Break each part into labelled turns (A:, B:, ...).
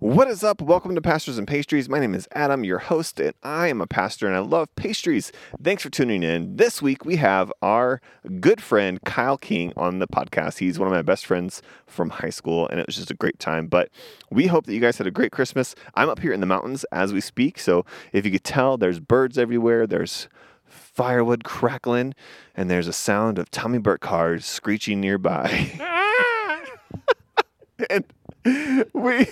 A: What is up? Welcome to Pastors and Pastries. My name is Adam, your host, and I am a pastor and I love pastries. Thanks for tuning in. This week we have our good friend Kyle King on the podcast. He's one of my best friends from high school, and it was just a great time. But we hope that you guys had a great Christmas. I'm up here in the mountains as we speak, so if you could tell, there's birds everywhere. There's firewood crackling, and there's a sound of Tommy Burke cars screeching nearby. Ah! and we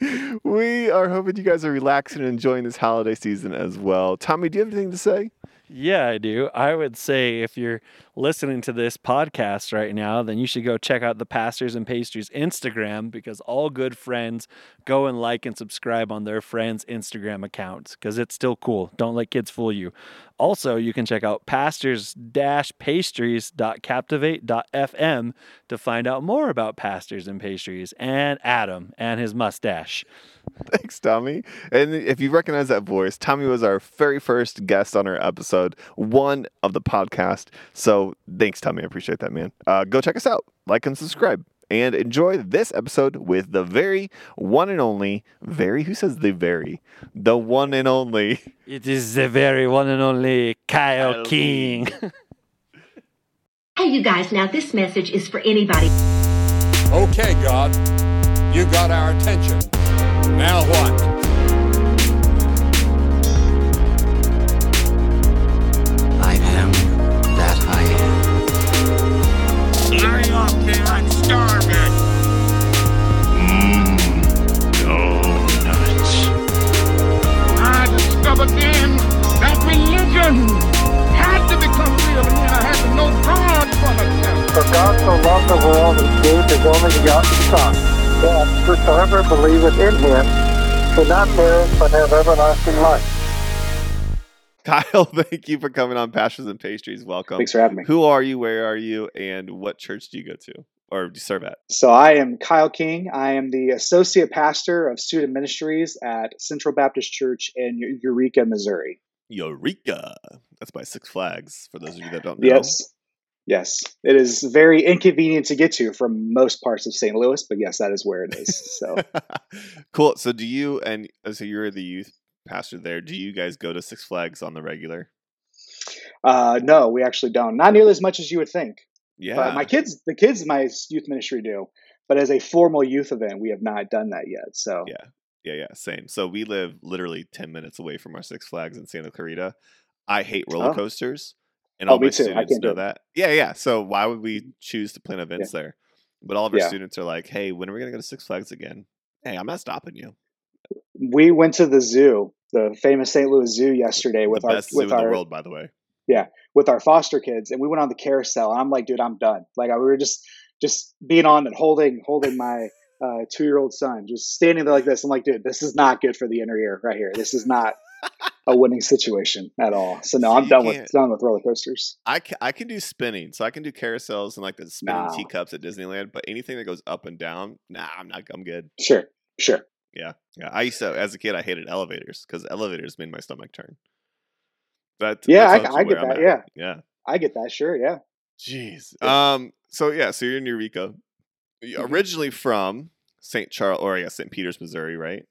A: we are hoping you guys are relaxing and enjoying this holiday season as well. Tommy, do you have anything to say?
B: Yeah, I do. I would say if you're listening to this podcast right now, then you should go check out the Pastors and Pastries Instagram because all good friends go and like and subscribe on their friends' Instagram accounts because it's still cool. Don't let kids fool you. Also, you can check out pastors-pastries.captivate.fm to find out more about pastors and pastries and Adam and his mustache.
A: Thanks, Tommy. And if you recognize that voice, Tommy was our very first guest on our episode one of the podcast. So thanks, Tommy. I appreciate that, man. Uh, go check us out, like and subscribe, and enjoy this episode with the very one and only, very, who says the very? The one and only.
B: It is the very one and only Kyle,
A: Kyle
B: King.
C: Hey, you guys, now this message is for anybody.
D: Okay, God, you got our attention. Now what? Religion had to become real, and then I had to know God for myself.
E: For God so loved the world that he gave his only begotten Son, that whosoever believeth in him should not perish but have everlasting life.
A: Kyle, thank you for coming on Pastors and Pastries. Welcome.
F: Thanks for having me.
A: Who are you? Where are you? And what church do you go to or do you serve at?
F: So I am Kyle King. I am the associate pastor of student ministries at Central Baptist Church in Eureka, Missouri.
A: Eureka. That's by Six Flags, for those of you that don't know.
F: Yes. Yes. It is very inconvenient to get to from most parts of St. Louis, but yes, that is where it is. So
A: cool. So do you and uh, so you're the youth pastor there. Do you guys go to Six Flags on the regular?
F: uh, no, we actually don't. Not nearly as much as you would think.
A: Yeah.
F: But my kids, the kids in my youth ministry do. But as a formal youth event, we have not done that yet. So
A: Yeah. Yeah, yeah, same. So we live literally 10 minutes away from our Six Flags in Santa Clarita. I hate roller
F: Oh.
A: coasters. And
F: Oh,
A: all
F: me
A: my
F: too.
A: Students know that. Yeah, yeah. So why would we mm. choose to plan events there? But all of our
F: Yeah.
A: students are like, hey, when are we going to go to Six Flags again? Hey, I'm not stopping you.
F: we went to the zoo, the famous St. Louis Zoo, yesterday with
A: the
F: our
A: best zoo
F: with
A: in
F: our
A: the world, by the way.
F: Yeah, with our foster kids and we went on the carousel and I'm like, dude, I'm done. Like we were just just being on and holding holding my uh, two year old son, just standing there like this. I'm like, dude, this is not good for the inner ear right here. This is not a winning situation at all. So no, I'm
A: you
F: done with done with roller coasters.
A: I can, I can do spinning. So I can do carousels and like the spinning
F: No.
A: teacups at Disneyland. But anything that goes up and down, nah, I'm not, I'm good.
F: Sure, sure.
A: Yeah, yeah. I used to, as a kid, I hated elevators because elevators made my stomach turn. That
F: Yeah, I, I get
A: I'm
F: that.
A: at.
F: Yeah,
A: yeah.
F: I get that. Sure, yeah.
A: Jeez. Um. So yeah. So you're in Eureka. Originally from St. Charles, or I guess St. Peters, Missouri, right?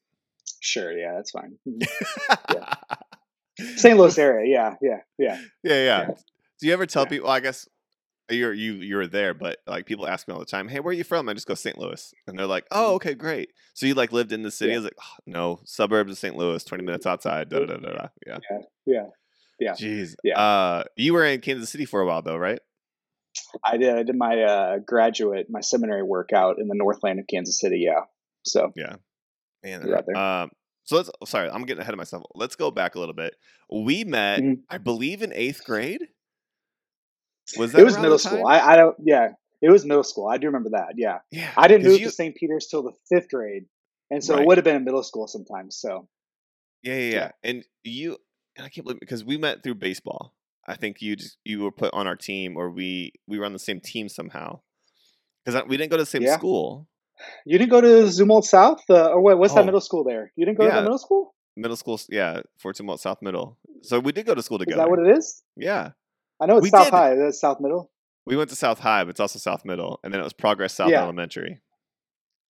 F: Sure, yeah, that's fine. Mhm. St. Louis area, yeah, yeah, yeah.
A: yeah, yeah.
F: Yeah.
A: Do you ever tell
F: Yeah.
A: people? Well, I guess you're you you're there, but like people ask me all the time, "Hey, where are you from?" I just go St. Louis, and they're like, "Oh, okay, great." So you like lived in the city?
F: Mm-hmm. Yeah.
A: I was like, oh, "No, suburbs of St. Louis, twenty minutes outside." Da da da da. da." Yeah.
F: Yeah. Yeah.
A: Jeez.
F: Yeah.
A: Uh, you were in Kansas City for a while though, right?
F: I did. I did my uh, graduate, my seminary work out in the Northland of Kansas City. Yeah. So
A: Man,
F: You're there.
A: Um, so let's. Sorry, I'm getting ahead of myself. Let's go back a little bit. We met,
F: Mhm.
A: I believe, in eighth grade. Was
F: it was middle school. I, I don't. Yeah, it was middle school. I do remember that. Yeah,
A: yeah,
F: I didn't move
A: you-
F: to St. Peter's till the fifth grade, and so
A: Right.
F: it would have been in middle school sometimes. So
A: Yeah, yeah, yeah.
F: Yeah.
A: And you, and I can't believe because we met through baseball. I think you just you were put on our team, or we we were on the same team somehow. Because we didn't go to the same
F: Yeah.
A: school.
F: you didn't go to Zumwalt South, uh, or what? What's
A: Oh.
F: that middle school there? You didn't go to the middle school?
A: Middle school, yeah, Fort Zumwalt South Middle. So we did go to school
F: Is
A: together.
F: that what it is?
A: Yeah,
F: I know it's
A: We
F: South
A: did.
F: High. That's South Middle.
A: we went to South High, but it's also South Middle, and then it was Progress South
F: Yeah.
A: Elementary.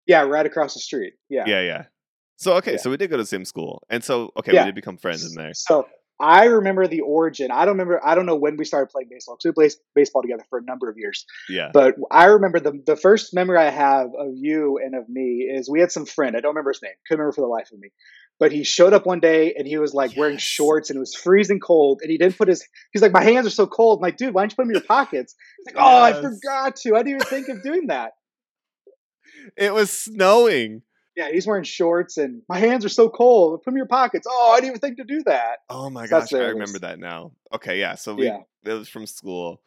F: Yeah, right across the street. Yeah.
A: Yeah, yeah. So okay,
F: Yeah.
A: so we did go to the same school, and so okay,
F: Yeah.
A: we did become friends in there.
F: So I remember the origin. I don't remember. I don't know when we started playing baseball because we played baseball together for a number of years.
A: Yeah,
F: But I remember the the first memory I have of you and of me is we had some friend. I don't remember his name. Couldn't remember for the life of me. But he showed up one day and he was like wearing shorts and it was freezing cold and he didn't put his. He's like, my hands are so cold. I'm like, dude, why don't you put them in your pockets? He's like, oh, I forgot to. I didn't even think of doing that.
A: it was snowing.
F: Yeah, he's wearing shorts and my hands are so cold. Put them in your pockets. Oh, I didn't even think to do that.
A: Oh my gosh, I remember that now. Okay, yeah. So we
F: Yeah.
A: it was from school.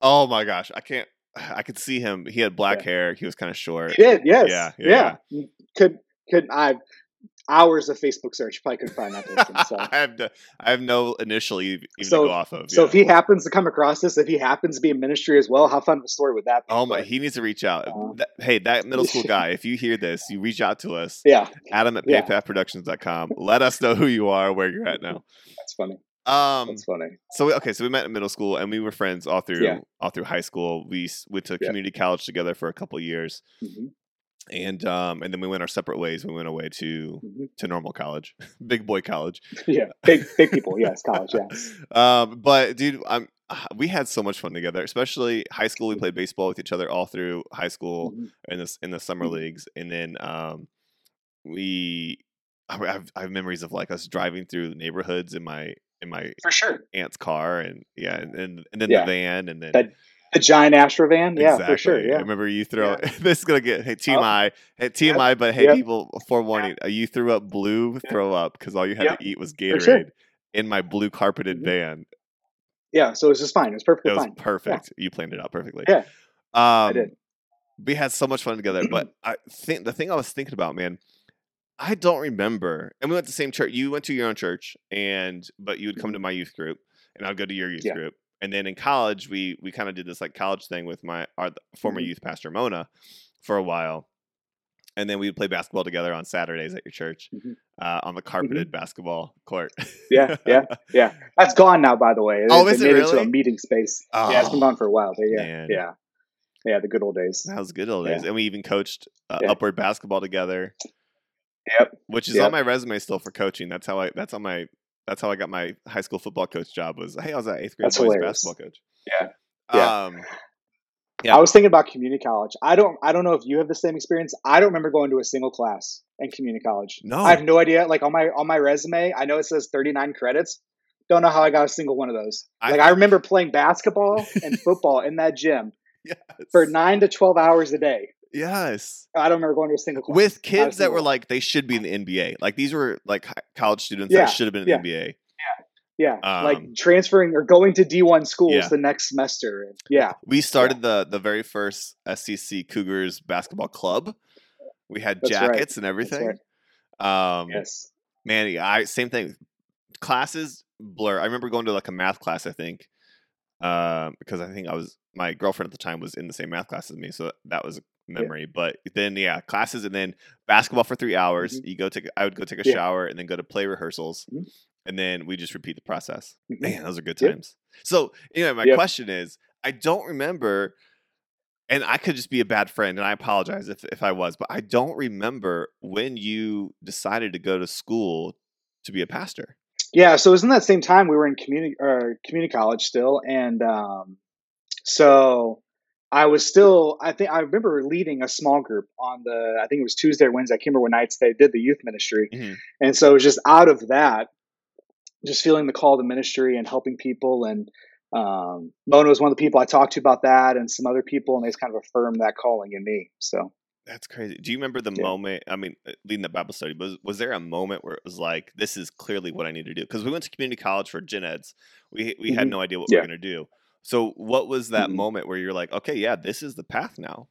A: Oh my gosh, I can't. I could see him. He had black
F: Yeah.
A: hair. He was kind of short.
F: He did, yes.
A: Yeah, yeah,
F: yeah. Mm, could could I hours of Facebook search probably couldn't find that person. So
A: I have no, I have no initial even
F: So-
A: to go off of.
F: so
A: yeah.
F: if he happens to come across this, if he happens to be in ministry as well, how fun of a story would that be?
A: Oh my!
F: But,
A: He needs to reach out.
F: Uh,
A: That- hey, that middle school guy, if you hear this, you reach out to us.
F: yeah,
A: Adam at
F: Yeah.
A: pavedpathproductions.com. Let us know who you are, where you're at now.
F: that's funny.
A: Um,
F: That's funny.
A: so we, okay, so we met in middle school and we were friends all through
F: Yeah.
A: all through high school. We went to community college together for a couple years,
F: hmm
A: and um, and then we went our separate ways. We went away to
F: hmm
A: to normal college, big boy college.
F: Yeah, big big people. Yes, college. yes
A: Um, but dude, I'm we had so much fun together, especially high school. We played baseball with each other all through high school
F: Mhm.
A: in this in the summer
F: Mhm.
A: leagues, and then um, we I have, I have memories of like us driving through neighborhoods in my in my
F: for sure.
A: aunt's car, and yeah, and and, and then
F: Yeah.
A: the van, and then
F: That The giant Astro van. Yeah,
A: exactly.
F: for sure.
A: Yeah, I
F: Yeah.
A: remember you throw
F: Yeah.
A: this is gonna get hey TMI, hey TMI, but hey
F: Yep.
A: people, forewarning, uh, you threw up blue throw up because all you had
F: Yep.
A: to eat was Gatorade
F: sure.
A: in my blue carpeted
F: Mhm.
A: van.
F: Yeah. So it was just fine. It was perfectly
A: It was
F: fine.
A: perfect. You planned it out perfectly.
F: Yeah,
A: Um,
F: I did.
A: We had so much fun together, but I think the thing I was thinking about, man, I don't remember. And we went to the same church. You went to your own church, and but you would come to my youth group, and I'd go to your youth
F: Mm-hmm. Yeah.
A: group. And then in college, we we kind of did this like college thing with my our former
F: Mhm.
A: youth pastor Mona for a while. And then we would play basketball together on Saturdays at your church
F: Mhm.
A: uh, on the carpeted basketball court.
F: Yeah, yeah, yeah. That's gone now, by the way.
A: Oh,
F: They
A: is it
F: made into
A: really?
F: a meeting space. Yeah, it's been
A: Oh,
F: gone for a while. But yeah,
A: man.
F: yeah, yeah. The good old days.
A: That was good old days.
F: Yeah.
A: And we even coached uh,
F: Yeah.
A: upward basketball together.
F: Yep.
A: which is
F: Yep.
A: on my resume still for coaching. That's how I. That's on my. That's how I got my high school football coach job. Was hey, I was at eighth grade
F: That's
A: boys
F: hilarious.
A: basketball coach.
F: Yeah. Yeah.
A: Um. Yeah.
F: I was thinking about community college. I don't. I don't know if you have the same experience. I don't remember going to a single class in community college.
A: No.
F: I have no idea. Like on my on my resume, I know it says 39 credits. Don't know how I got a single one of those.
A: I-
F: Like I remember playing basketball and football in that gym
A: Yes.
F: for nine to 12 hours a day.
A: Yes.
F: I don't remember going to a single class.
A: With kids that were like they should be in the NBA. Like these were like college students
F: Yeah,
A: that should have been in
F: yeah.
A: the NBA.
F: yeah,
A: um,
F: like transferring or going to D1 schools
A: Yeah.
F: the next semester. Yeah,
A: We started the the very first SCC Cougars basketball club. We had
F: That's right.
A: jackets and everything.
F: right.
A: Um,
F: yes.
A: Manny, I same thing. Classes blur. I remember going to like a math class. I think um, because I think I was my girlfriend at the time was in the same math class as me, so that was memory. But then yeah, classes and then basketball for three hours. You go take. I would go take a
F: Mm-hmm. Yeah.
A: shower and then go to play rehearsals,
F: Mhm.
A: and then we just repeat the process.
F: Mhm.
A: Man, those are good
F: Yep.
A: times. So anyway, my
F: Yep.
A: question is, I don't remember. And I could just be a bad friend, and I apologize if, if I was, but I don't remember when you decided to go to school to be a pastor.
F: Yeah, so it was in that same time we were in community or community college still, and um, so I was still. I think I remember leading a small group on the. I think it was Tuesday or Wednesday. I can't remember what nights they did the youth ministry,
A: Mhm.
F: and so it was just out of that, just feeling the call to ministry and helping people. And um, Mona was one of the people I talked to about that, and some other people, and they just kind of affirmed that calling in me. So
A: That's crazy. Do you remember the
F: Yeah.
A: moment? I mean, uh, leading the Bible study, was was there a moment where it was like, "This is clearly what I need to do"? Because we went to community college for gen eds, we we had
F: Mhm.
A: no idea what
F: Yeah.
A: we were going to do. So, what was that
F: Mhm.
A: moment where you're like, "Okay, yeah, this is the path now"?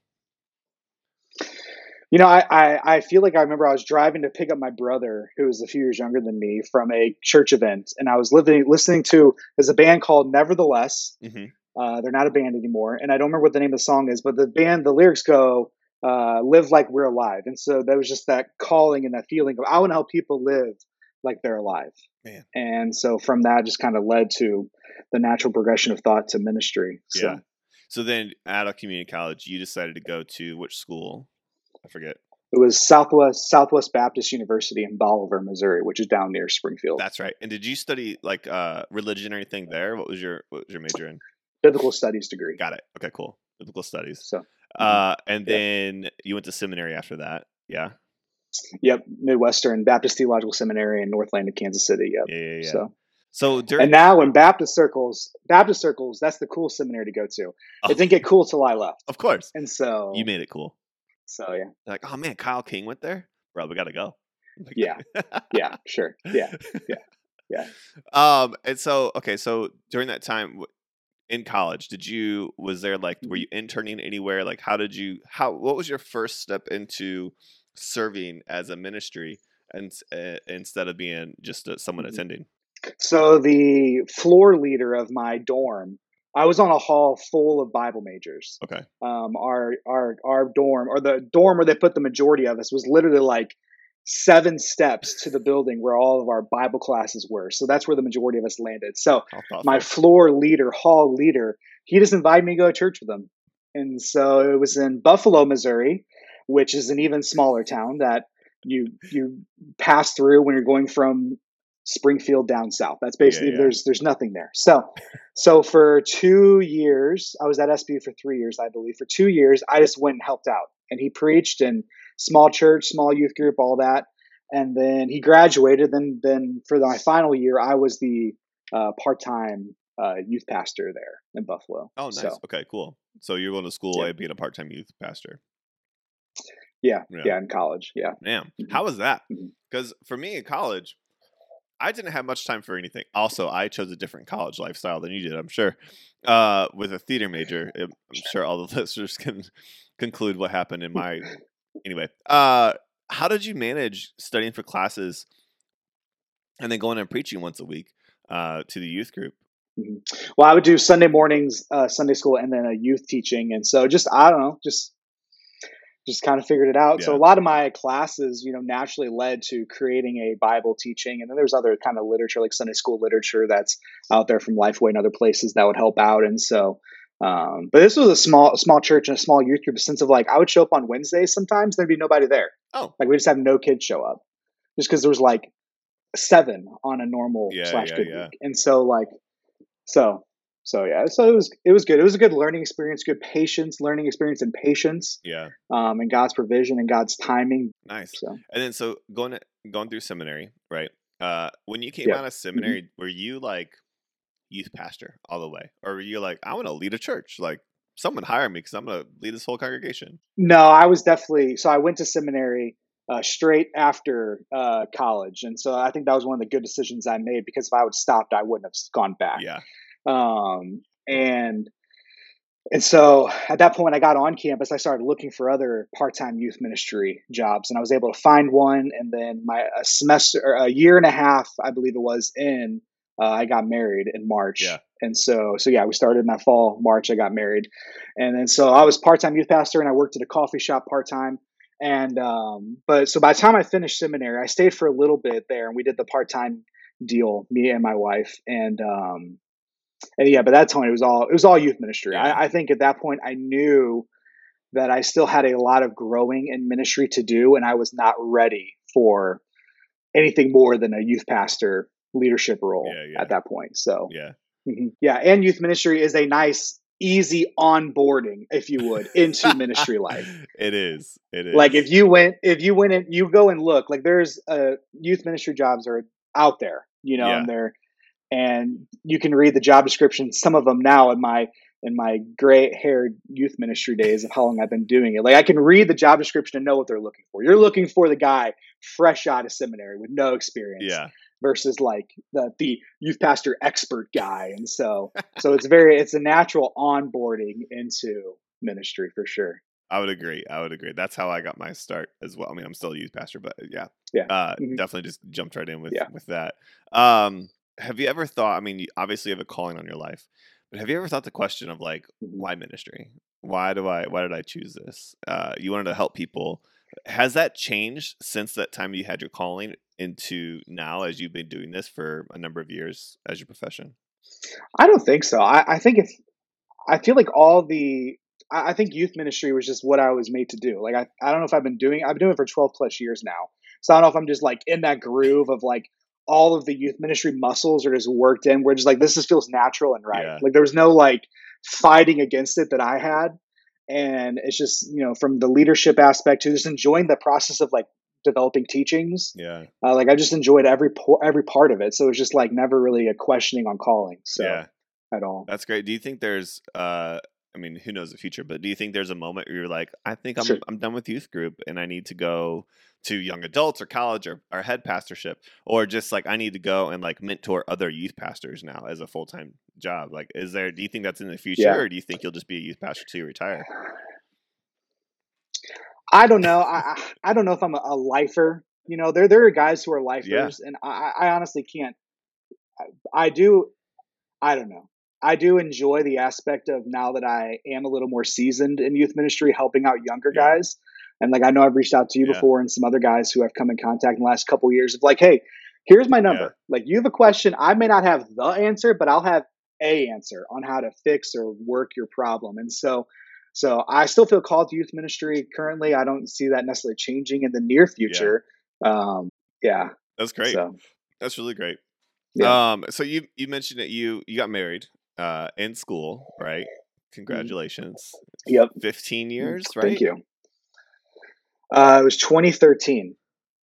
F: You know, I, I, I feel like I remember I was driving to pick up my brother, who was a few years younger than me, from a church event, and I was living listening to there's a band called Nevertheless.
A: hmm
F: Uh, they're not a band anymore, and I don't remember what the name of the song is, but the band, the lyrics go, uh, "Live like we're alive," and so there was just that calling and that feeling of I want to help people live like they're alive.
A: Man.
F: And so from that, just kind of led to the natural progression of thought to ministry. So
A: Yeah. So then, out of community college, you decided to go to which school? I forget.
F: It was Southwest Southwest Baptist University in Bolivar, Missouri, which is down near Springfield.
A: That's right. And did you study like uh religion or anything there? What was your what was your major in?
F: biblical studies degree.
A: Got it. Okay, cool. Biblical studies.
F: So,
A: Uh, and
F: Yeah.
A: then you went to seminary after that. Yeah.
F: Yep, Midwestern Baptist Theological Seminary in Northland of Kansas City. Yep.
A: Yeah. Yeah. yeah.
F: So,
A: So during
F: and now in Baptist circles, Baptist circles, that's the cool seminary to go to.
A: Oh.
F: It didn't get cool till I left,
A: of course,
F: and so
A: you made it cool.
F: so yeah,
A: Like, oh man, Kyle King went there. Bro, we gotta go. Like-
F: yeah, yeah, sure, yeah. Yeah. Yeah.
A: Um, and so okay, so during that time in college, did you was there like
F: Mm-hmm.
A: were you interning anywhere? Like, how did you how what was your first step into serving as a ministry and uh, instead of being just uh, someone
F: Mhm.
A: attending?
F: So the floor leader of my dorm, I was on a hall full of Bible majors.
A: Okay.
F: Um, our our our dorm or the dorm where they put the majority of us was literally like seven steps to the building where all of our Bible classes were. So that's where the majority of us landed. So my floor leader, hall leader, he just invited me to go to church with him. And so it was in Buffalo, Missouri, which is an even smaller town that you you pass through when you're going from Springfield down south. That's basically
A: yeah.
F: there's there's nothing there. So so for two years, I was at SBU for three years, I believe. For two years, I just went and helped out. And he preached in small church, small youth group, all that. And then he graduated. Then then for my final year, I was the uh, part-time uh, youth pastor there in Buffalo.
A: oh, nice.
F: So,
A: Okay, cool. So you're going to school
F: Yeah.
A: and being a part time youth pastor.
F: Yeah,
A: Yeah.
F: yeah, in college. Yeah.
A: Damn.
F: Mhm.
A: How was that? Because for me in college, I didn't have much time for anything. Also, I chose a different college lifestyle than you did, I'm sure. Uh, with a theater major, I'm I'm sure all the listeners can conclude what happened in my. Anyway, uh, how did you manage studying for classes and then going and preaching once a week uh, to the youth group?
F: Well, I would do Sunday mornings, uh, Sunday school, and then a youth teaching. And so just, I don't know, just, just kind of figured it out. So a lot of my classes, you know, naturally led to creating a Bible teaching. And then there's other kind of literature, like Sunday school literature that's out there from Lifeway and other places that would help out. And so, um, but this was a small, small church and a small youth group. A sense of like, I would show up on Wednesdays sometimes, there'd be nobody there.
A: Oh.
F: Like we just have no kids show up just because there was like seven on a normal
A: Yeah,
F: slash
A: yeah,
F: good
A: yeah.
F: week. And so like, so so yeah, so it was it was good. It was a good learning experience, good patience, learning experience, and patience,
A: Yeah,
F: um, and God's provision and God's timing.
A: nice.
F: So
A: And then so going going through seminary, right? Uh, when you came
F: Yeah.
A: out of seminary, were you like youth pastor all the way, or were you like, I want to lead a church? Like someone hire me because I'm going to lead this whole congregation.
F: no, I was definitely so I went to seminary uh, straight after uh, college, and so I think that was one of the good decisions I made because if I would stopped, I wouldn't have gone back.
A: Yeah,
F: um, and and so at that point i got on campus i started looking for other part-time youth ministry jobs and i was able to find one and then my a semester or a year and a half i believe it was in uh, i got married in march.
A: Yeah.
F: and so so yeah we started in that fall march i got married. And then so i was part-time youth pastor and i worked at a coffee shop part-time. And um, but so by the time i finished seminary i stayed for a little bit there and we did the part-time deal me and my wife. And um, and yeah, but that point it was all it was all youth ministry.
A: Yeah.
F: I, I think at that point I knew that I still had a lot of growing in ministry to do, and I was not ready for anything more than a youth pastor leadership role
A: Yeah, yeah.
F: at that point. So
A: yeah,
F: mhm. yeah, and youth ministry is a nice, easy onboarding, if you would, into ministry life.
A: it is. It is.
F: Like if you went, if you went and you go and look, like there's uh, youth ministry jobs are out there, you know,
A: Yeah.
F: and they're and you can read the job description. Some of them now in my in my gray haired youth ministry days of how long I've been doing it. Like I can read the job description and know what they're looking for. You're looking for the guy fresh out of seminary with no experience
A: yeah,
F: versus like the the youth pastor expert guy. And so so it's very it's a natural onboarding into ministry for sure.
A: I would agree. I would agree. That's how I got my start as well. I mean, I'm still a youth pastor, but yeah,
F: Yeah.
A: uh,
F: Mhm.
A: definitely just jumped right in with
F: Yeah.
A: with that. Um, have you ever thought? I mean, you obviously have a calling on your life, but have you ever thought the question of like,
F: Mhm.
A: why ministry? Why do I? Why did I choose this? Uh, you wanted to help people. Has that changed since that time you had your calling into now, as you've been doing this for a number of years as your profession?
F: I don't think so. I, I think if I feel like all the I, I think youth ministry was just what I was made to do. Like I, I don't know if I've been doing I've been doing it for 12 plus years now. So I don't know if I'm just like in that groove of like all of the youth ministry muscles are just worked in. We're just like this just feels natural and right.
A: Yeah.
F: Like there was no like fighting against it that I had. And it's just, you know, from the leadership aspect to just enjoying the process of like developing teachings.
A: Yeah.
F: Uh, like I just enjoyed every por- every part of it. So it was just like never really a questioning on calling. So
A: yeah.
F: at all.
A: That's great. Do you think there's uh I mean, who knows the future, but do you think there's a moment where you're like, I think I'm
F: Sure.
A: I'm done with youth group and I need to go to young adults or college or, or head pastorship or just like I need to go and like mentor other youth pastors now as a full time job. Like is there do you think that's in the future
F: Yeah.
A: or do you think you'll just be a youth pastor till you retire?
F: I don't know. I I don't know if I'm a, a lifer. You know, there there are guys who are lifers, and I, I I honestly can't. I, I do. I don't know. I do enjoy the aspect of now that I am a little more seasoned in youth ministry, helping out younger
A: Yeah.
F: guys. And like I know I've reached out to you
A: Yeah.
F: before, and some other guys who have come in contact in the last couple of years of like, hey, here's my number. Like you have a question, I may not have the answer, but I'll have a answer on how to fix or work your problem. And so so I still feel called to youth ministry currently. I don't see that necessarily changing in the near future. Um, yeah.
A: That's great.
F: So
A: That's really great.
F: Yeah.
A: Um so you you mentioned that you you got married uh in school, right? Congratulations.
F: yep.
A: 15 years, right?
F: Mm-hmm. Thank you. Uh, it was 2013.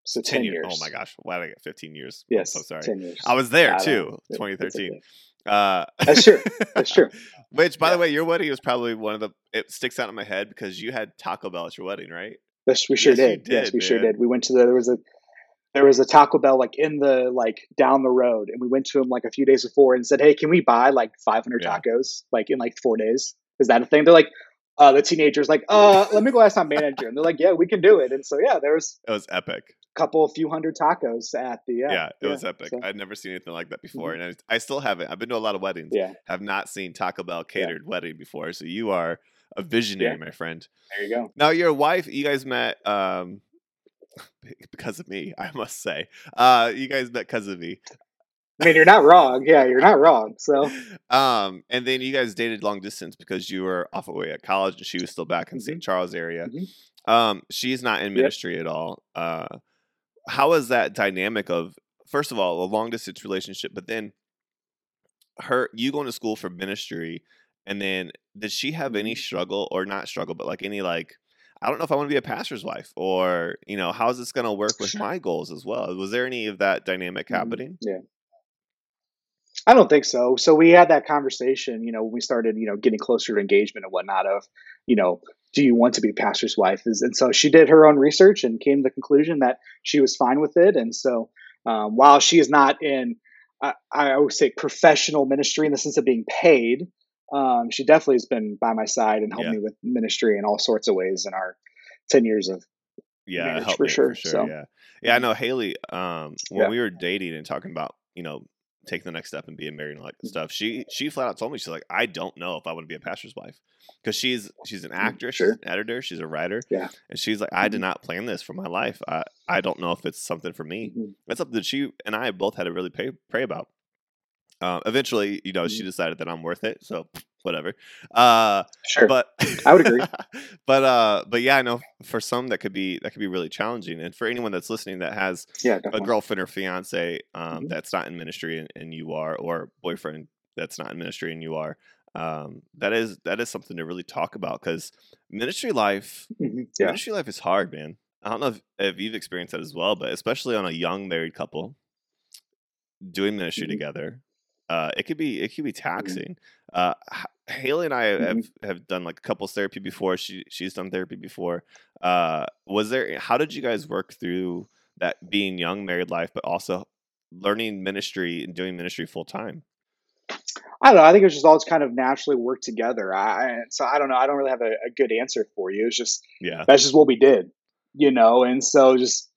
F: So 10,
A: 10
F: years.
A: years. Oh my gosh. Why did I get 15 years?
F: Yes.
A: I'm so sorry.
F: 10 years.
A: I was there too.
F: It-
A: 2013.
F: okay.
A: Uh,
F: That's true. That's true.
A: Which, by the way, your wedding was probably one of the. It sticks out in my head because you had Taco Bell at your wedding, right?
F: Yes, we sure
A: Yes, you
F: did. Yes,
A: did,
F: we sure did. We went to the there was a there was a Taco Bell like in the like down the road, and we went to him like a few days before and said, "Hey, can we buy like 500
A: Yeah.
F: tacos like in like four days? Is that a thing?" They're like, uh, the teenagers like, "Uh, let me go ask my manager," and they're like, "Yeah, we can do it." And so yeah, there was
A: It was epic.
F: a couple, a few hundred tacos at the yeah,
A: Yeah, it was epic.
F: so-
A: I'd never seen anything like that before, and I, I still haven't. I've been to a lot of weddings.
F: yeah.
A: Have not seen Taco Bell catered wedding before. So you are a visionary, my friend.
F: There you go.
A: Now your wife, you guys met um because of me, I must say. Uh you guys met because of me.
F: I mean, you're not wrong. Yeah, you're not wrong. So
A: um and then you guys dated long distance because you were off away at college and she was still back in St. Charles area.
F: Mhm.
A: Um she's not in
F: Yep.
A: ministry at all. Uh how is that dynamic of first of all a long distance relationship but then her you going to school for ministry and then did she have any
F: Mm-hmm.
A: struggle or not struggle but like any like i don't know if i want to be a pastor's wife or you know how's this going to work with my goals as well was there any of that dynamic
F: Mhm.
A: happening
F: Yeah. I don't think so. So we had that conversation, you know, when we started, you know, getting closer to engagement and whatnot of, you know, do you want to be pastor's wife? Is and so she did her own research and came to the conclusion that she was fine with it. And so um, while she is not in, I, I would say professional ministry in the sense of being paid, um, she definitely has been by my side and helped
A: Yeah.
F: me with ministry in all sorts of ways in our ten years of
A: yeah
F: for
A: me,
F: sure,
A: for sure
F: so.
A: yeah yeah i know haley um when
F: Yeah.
A: we were dating and talking about you know taking the next step and being married and all that
F: Mm-hmm.
A: stuff she she flat out told me she's like i don't know if i want to be a pastor's wife because she's she's an actress she's
F: Mm,
A: an editor she's a writer
F: Yeah.
A: and she's like i did
F: Mhm.
A: not plan this for my life i i don't know if it's something for me
F: Mhm.
A: that's something that she and i both had to really pray, pray about um, eventually you know she
F: Mm-hmm.
A: decided that i'm worth it so whatever uh
F: sure.
A: but
F: I would agree.
A: but uh but yeah i know for some that could be that could be really challenging and for anyone that's listening that has
F: yeah,
A: a girlfriend or fiance um
F: Mhm.
A: that's not in ministry and, and you are or boyfriend that's not in ministry and you are um that is that is something to really talk about because ministry life
F: Mhm. Yeah.
A: ministry life is hard man i don't know if, if you've experienced that as well but especially on a young married couple doing ministry
F: Mhm.
A: together uh it could be it could be taxing uh haley and i have have done like a couples therapy before she she's done therapy before uh was there how did you guys work through that being young married life but also learning ministry and doing ministry full time
F: I don't know. I think it was just all just kind of naturally worked together. I, I- so I don't know. I don't really have a, a good answer for you. It's just
A: yeah
F: that's just what we did, you know. And so just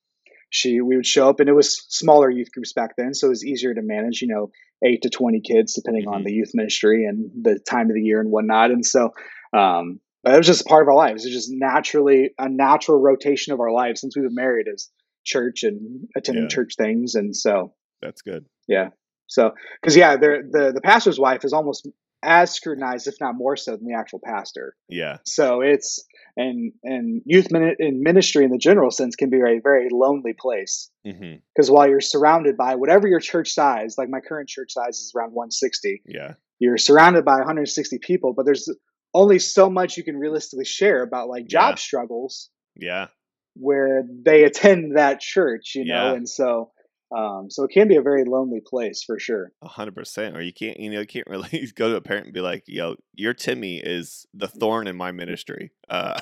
F: she, we would show up, and it was smaller youth groups back then, so it was easier to manage. You know, eight to twenty kids, depending on
A: Mhm.
F: the youth ministry and the time of the year and whatnot. And so, um, but it was just a part of our lives. It's just naturally a natural rotation of our lives since we've been married is church and attending
A: Yeah.
F: church things. And so,
A: that's good
F: yeah. So, because yeah, the the pastor's wife is almost as scrutinized, if not more so, than the actual pastor.
A: Yeah.
F: So it's and and youth min- in ministry in the general sense can be a very lonely place
A: mm-hmm.
F: because while you're surrounded by whatever your church size, like my current church size is around 160,
A: Yeah.
F: you're surrounded by 160 people, but there's only so much you can realistically share about like job
A: Yeah.
F: struggles
A: Yeah.
F: where they attend that church, you know,
A: Yeah.
F: and so um, so it can be a very lonely place for sure.
A: A hundred percent. Or you can't, you know, you can't really go to a parent and be like, "Yo, your Timmy is the thorn in my ministry." Uh,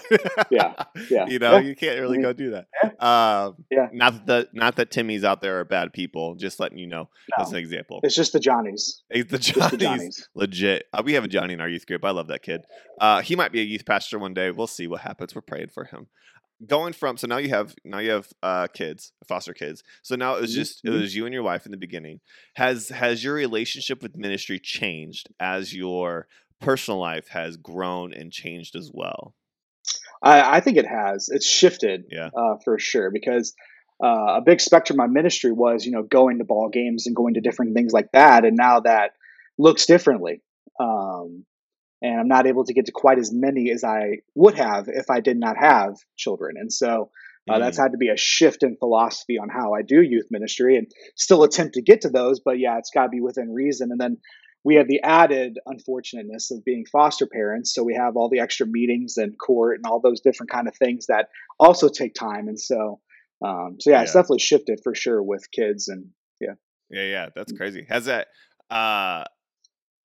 F: Yeah, yeah,
A: You know, you can't really
F: Mhm.
A: go do that. Um,
F: Yeah.
A: Not that not that Timmys out there are bad people. Just letting you know as an example.
F: it's just the Johnnies,
A: It's the
F: the
A: Johnnies,
F: Johnnies.
A: legit. Uh, we have a Johnny in our youth group. I love that kid. Uh, he might be a youth pastor one day. We'll see what happens. We're praying for him. Going from so now you have now you have uh, kids, foster kids. So now it was
F: Mhm,
A: just it
F: mhm.
A: was you and your wife in the beginning. Has has your relationship with ministry changed as your personal life has grown and changed as well?
F: I, I think it has. It's shifted
A: Yeah.
F: uh, for sure because uh, a big spectrum of my ministry was, you know, going to ball games and going to different things like that, and now that looks differently. Um, and I'm not able to get to quite as many as I would have if I did not have children. And so uh, that's had to be a shift in philosophy on how I do youth ministry and still attempt to get to those. But yeah, it's got to be within reason. And then we have the added unfortunateness of being foster parents. So we have all the extra meetings and court and all those different kind of things that also take time. And so, um, so yeah, it's definitely shifted for sure with kids. And
A: Yeah, yeah, yeah. that's
F: Mm.
A: crazy. Has that uh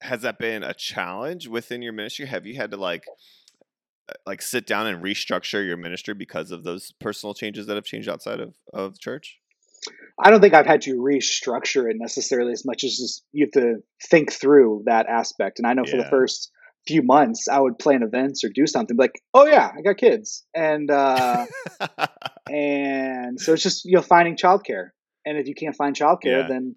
A: has that been a challenge within your ministry? Have you had to like uh, like sit down and restructure your ministry because of those personal changes that have changed outside of of church?
F: I don't think I've had to restructure it necessarily as much as just you have to think through that aspect. And I know for the first few months, I would plan events or do something like, oh yeah, I got kids, and uh, and so it's just you know finding childcare. And if you can't find childcare,
A: Yeah.
F: then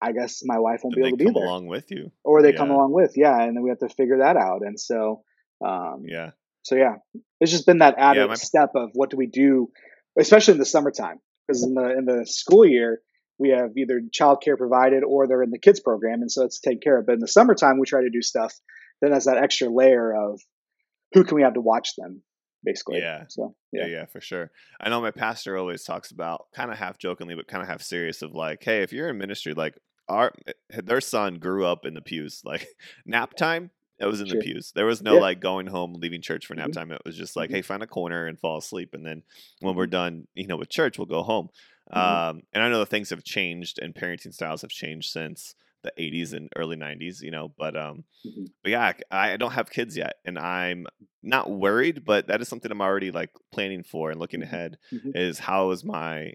F: I guess my wife won't
A: Did
F: be able to be
A: come
F: there,
A: along with you?
F: or they come along with yeah, and then we have to figure that out. And so, um,
A: Yeah,
F: so yeah, it's just been that added
A: my-
F: step of what do we do, especially in the summertime, because in the in the school year we have either childcare provided or they're in the kids program, and so it's taken care of. But in the summertime, we try to do stuff. Then there's that extra layer of who can we have to watch them, basically.
A: Yeah.
F: So
A: yeah,
F: yeah.
A: yeah, for sure. I know my pastor always talks about kind of half jokingly, but kind of half serious of like, hey, if you're in ministry, like our eh, their son grew up in the pews, like nap time. It was in
F: Sure.
A: the pews. There was no
F: Yeah.
A: like going home, leaving church for nap
F: Mhm.
A: time. It was just like,
F: Mhm.
A: hey, find a corner and fall asleep, and then when
F: Mm-hmm.
A: we're done, you know, with church, we'll go home.
F: Mhm.
A: Um, and I know that things have changed and parenting styles have changed since the 80s and early 90s, you know, but um,
F: Mhm.
A: but yeah, I, I don't have kids yet, and I'm not worried, but that is something I'm already like planning for and looking
F: Mhm.
A: ahead
F: Mhm.
A: is how is my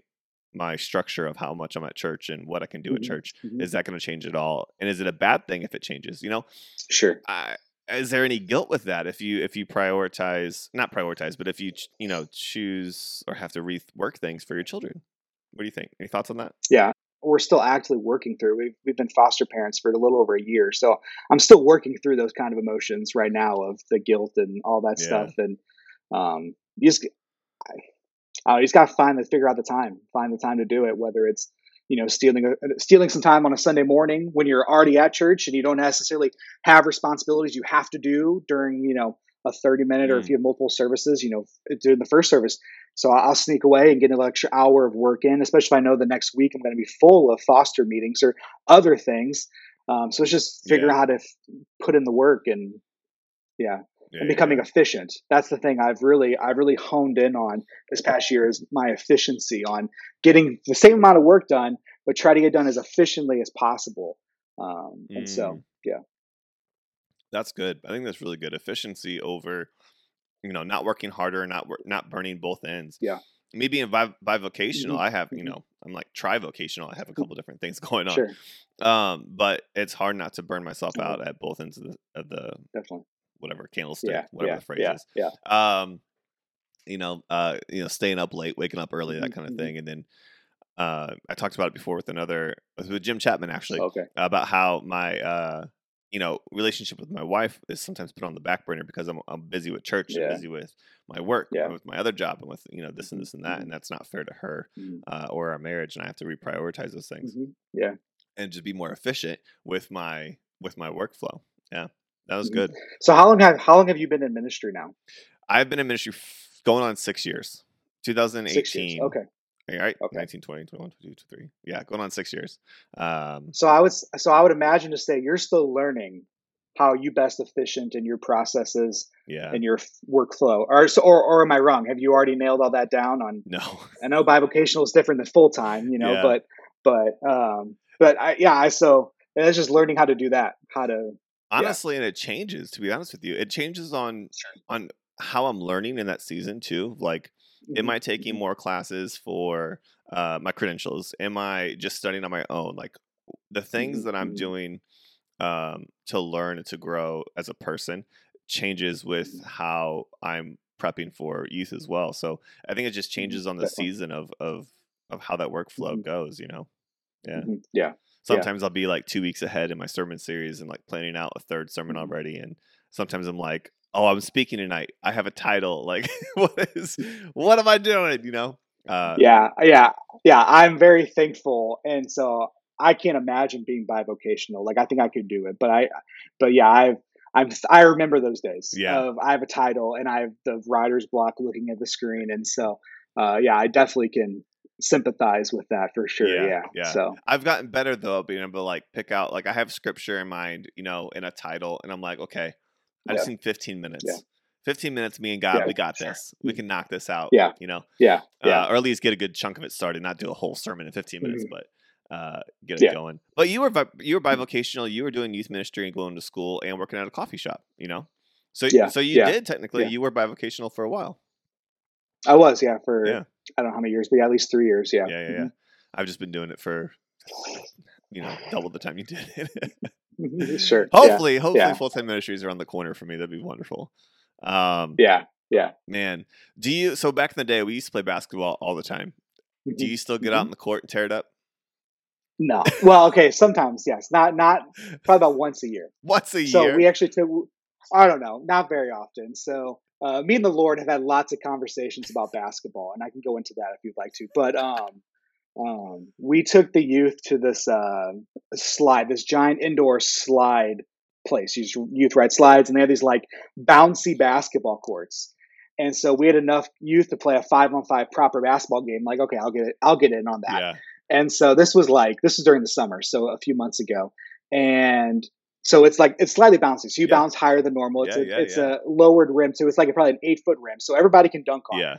A: my structure of how much I'm at church and what I can do at
F: Mhm.
A: church.
F: Mhm.
A: Is that going to change at all? And is it a bad thing if it changes? You know,
F: Sure.
A: I, is there any guilt with that if you if you prioritize not prioritize, but if you ch- you know choose or have to rework things for your children? What do you think? Any thoughts on that?
F: Yeah. We're still actively working through. We've we've been foster parents for a little over a year, so I'm still working through those kind of emotions right now of the guilt and all that
A: Yeah.
F: stuff. And um, you just I, uh, you just got to find the figure out the time, find the time to do it. Whether it's you know stealing a, stealing some time on a Sunday morning when you're already at church and you don't necessarily have responsibilities you have to do during you know a 30 minute or if
A: Mm.
F: you have multiple services, you know, during the first service. So I'll sneak away and get an extra hour of work in, especially if I know the next week I'm going to be full of foster meetings or other things. Um, so it's just figuring
A: Yeah.
F: out how to f- put in the work and yeah,
A: Yeah,
F: and becoming
A: yeah.
F: efficient. That's the thing I've really I've really honed in on this past year is my efficiency on getting the same amount of work done, but try to get done as efficiently as possible. Um, and
A: Mm.
F: so yeah,
A: That's good. I think that's really good. Efficiency over, you know, not working harder, not not burning both ends.
F: Yeah.
A: Me being bi- bivocational,
F: Mhm,
A: I have, you
F: mhm.
A: know, I'm like tri-vocational. I have a couple different things going on.
F: sure,
A: Um, but it's hard not to burn myself
F: Mhm.
A: out at both ends of the, of the
F: definitely.
A: Whatever candlestick,
F: Yeah,
A: whatever
F: yeah,
A: the phrase
F: yeah,
A: is.
F: yeah.
A: Um, you know, uh, you know, staying up late, waking up early, that
F: Mhm,
A: kind of
F: mhm.
A: thing, and then. Uh, I talked about it before with another with Jim Chapman actually
F: Okay.
A: about how my uh you know relationship with my wife is sometimes put on the back burner because I'm I'm busy with church
F: Yeah.
A: and busy with my work
F: Yeah.
A: with my other job and with you know this and
F: Mhm,
A: this and that and that's not fair to her uh, or our marriage and I have to reprioritize those things
F: mhm. Yeah.
A: and just be more efficient with my with my workflow. Yeah. That was
F: Mhm.
A: good.
F: So how long have how long have you been in ministry now?
A: I've been in ministry f- going on six years. 2018.
F: Six years. Okay.
A: All right.
F: Okay.
A: 19, 20, 21, 22, 23. Yeah, going on six years. Um,
F: So I was so I would imagine to say you're still learning how you best efficient in your processes
A: yeah.
F: and your f- workflow. Or so or, or am I wrong? Have you already nailed all that down on
A: No.
F: I know bivocational is different than full time, you know,
A: Yeah.
F: but but um but I yeah, I so it's just learning how to do that, how to
A: honestly and it changes to be honest with you it changes on on how i'm learning in that season too like am i taking
F: Mhm.
A: more classes for uh, my credentials am i just studying on my own like the things that i'm
F: Mhm.
A: doing um, to learn and to grow as a person changes with
F: Mhm.
A: how i'm prepping for youth as well so i think it just changes on the season of of of how that workflow
F: Mhm.
A: goes you know yeah
F: yeah.
A: Sometimes I'll be like two weeks ahead in my sermon series and like planning out a third sermon
F: Mhm.
A: already. And sometimes I'm like, oh, I'm speaking tonight. I have a title. Like, what is, what am I doing? You know? Uh,
F: yeah, yeah, yeah. I'm very thankful, and so I can't imagine being bivocational. Like I think I could do it, but I, but yeah, I've. I'm, I remember those days
A: Yeah.
F: of I have a title and I have the writer's block looking at the screen. And so, uh, yeah, I definitely can sympathize with that for sure.
A: Yeah,
F: Yeah.
A: yeah.
F: So,
A: I've gotten better though, at being able to like pick out, like, I have scripture in mind, you know, in a title. And I'm like, okay, I just
F: Yeah.
A: need 15 minutes.
F: Yeah.
A: 15 minutes, me and God, we got
F: sure.
A: this. We can knock this out.
F: Yeah.
A: You know?
F: yeah, yeah.
A: uh, or at least get a good chunk of it started, not do a whole sermon in 15 minutes,
F: Mhm.
A: but uh, get it
F: Yeah.
A: going. But you were you were bivocational. You were doing youth ministry and going to school and working at a coffee shop. You know, so
F: Yeah,
A: so you
F: yeah,
A: did technically
F: yeah.
A: you were bivocational for a while.
F: I was, yeah, for
A: Yeah.
F: I don't know how many years, but yeah, at least three years. Yeah.
A: Yeah, yeah, yeah. I've just been doing it for you know double the time you did it.
F: Mhm. sure.
A: hopefully, hopefully,
F: yeah.
A: full time ministries around the corner for me. That'd be wonderful. Um,
F: Yeah. Yeah.
A: man, do you? So back in the day, we used to play basketball all the time.
F: yeah.
A: Do you still get out in the court and tear it up?
F: No. Well, okay. Sometimes, yes. Not not probably about once a year.
A: Once a year.
F: So we actually took. I don't know. Not very often. So uh, me and the Lord have had lots of conversations about basketball, and I can go into that if you'd like to. But um, um, we took the youth to this uh, slide, this giant indoor slide place. Youth youth ride slides, and they have these like bouncy basketball courts. And so we had enough youth to play a five on five proper basketball game. Like, okay, I'll get it. I'll get in on that.
A: yeah.
F: And so this was like this was during the summer, so a few months ago, and so it's like it's slightly bouncy. So you
A: Yeah.
F: bounce higher than normal. It's
A: Yeah,
F: a
A: yeah,
F: it's a lowered rim, so it's like probably an eight foot rim, so everybody can dunk on. it.
A: Yeah.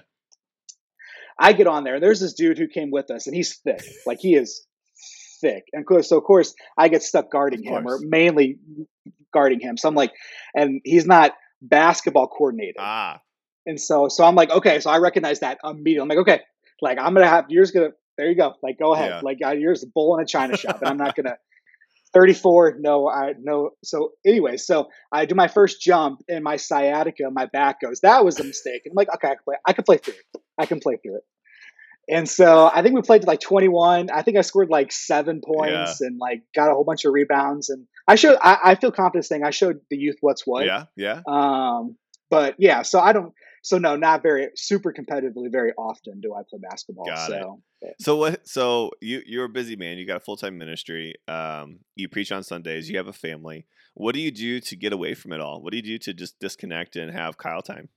F: I get on there. and There's this dude who came with us, and he's thick, like he is thick. And so of course I get stuck guarding him, or mainly guarding him. So I'm like, and he's not basketball coordinated.
A: Ah.
F: And so, so I'm like, okay, so I recognize that immediately. I'm like, okay, like I'm gonna have you're just gonna there you go, like go ahead, like you're just a bull in a china shop, and I'm not gonna. 34, no, I no. So anyway, so I do my first jump, and my sciatica, my back goes. That was a mistake. And I'm like, okay, I can play. I can play through it. I can play through it. And so I think we played to like 21. I think I scored like seven points and like got a whole bunch of rebounds. And I showed. I, I feel confident saying I showed the youth what's what.
A: Yeah. Yeah.
F: Um, but yeah, so I don't. So no, not very super competitively. Very often do I play basketball.
A: Got it.
F: so
A: So what? So you you're a busy man. You got a full time ministry. Um, you preach on Sundays. You have a family. What do you do to get away from it all? What do you do to just disconnect and have Kyle time?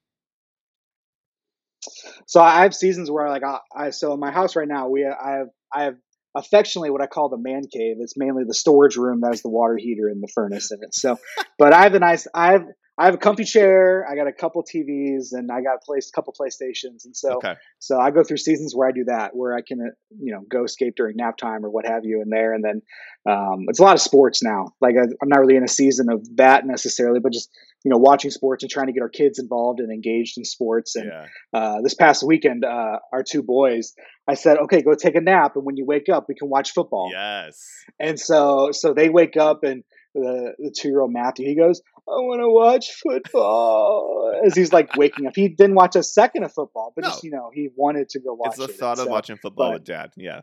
F: so I have seasons where like I, I so in my house right now we I have I have affectionately what I call the man cave. It's mainly the storage room that has the water heater and the furnace in it. So, but I have a nice I have I have a comfy chair. I got a couple TVs and I got a place couple PlayStations and so
A: Okay.
F: So I go through seasons where I do that, where I can, uh, you know, go escape during nap time or what have you in there. And then um, it's a lot of sports now. Like I, I'm not really in a season of that necessarily, but just, you know, watching sports and trying to get our kids involved and engaged in sports. And
A: Yeah.
F: uh, this past weekend, uh, our two boys, I said, okay, go take a nap. And when you wake up, we can watch football.
A: Yes.
F: And so, so they wake up and the, the two year old Matthew, he goes, I want to watch football as he's like waking up. He didn't watch a second of football, but just, you know, he wanted to go watch
A: It's the
F: it.
A: thought of
F: So,
A: watching football
F: but-
A: with dad. Yeah.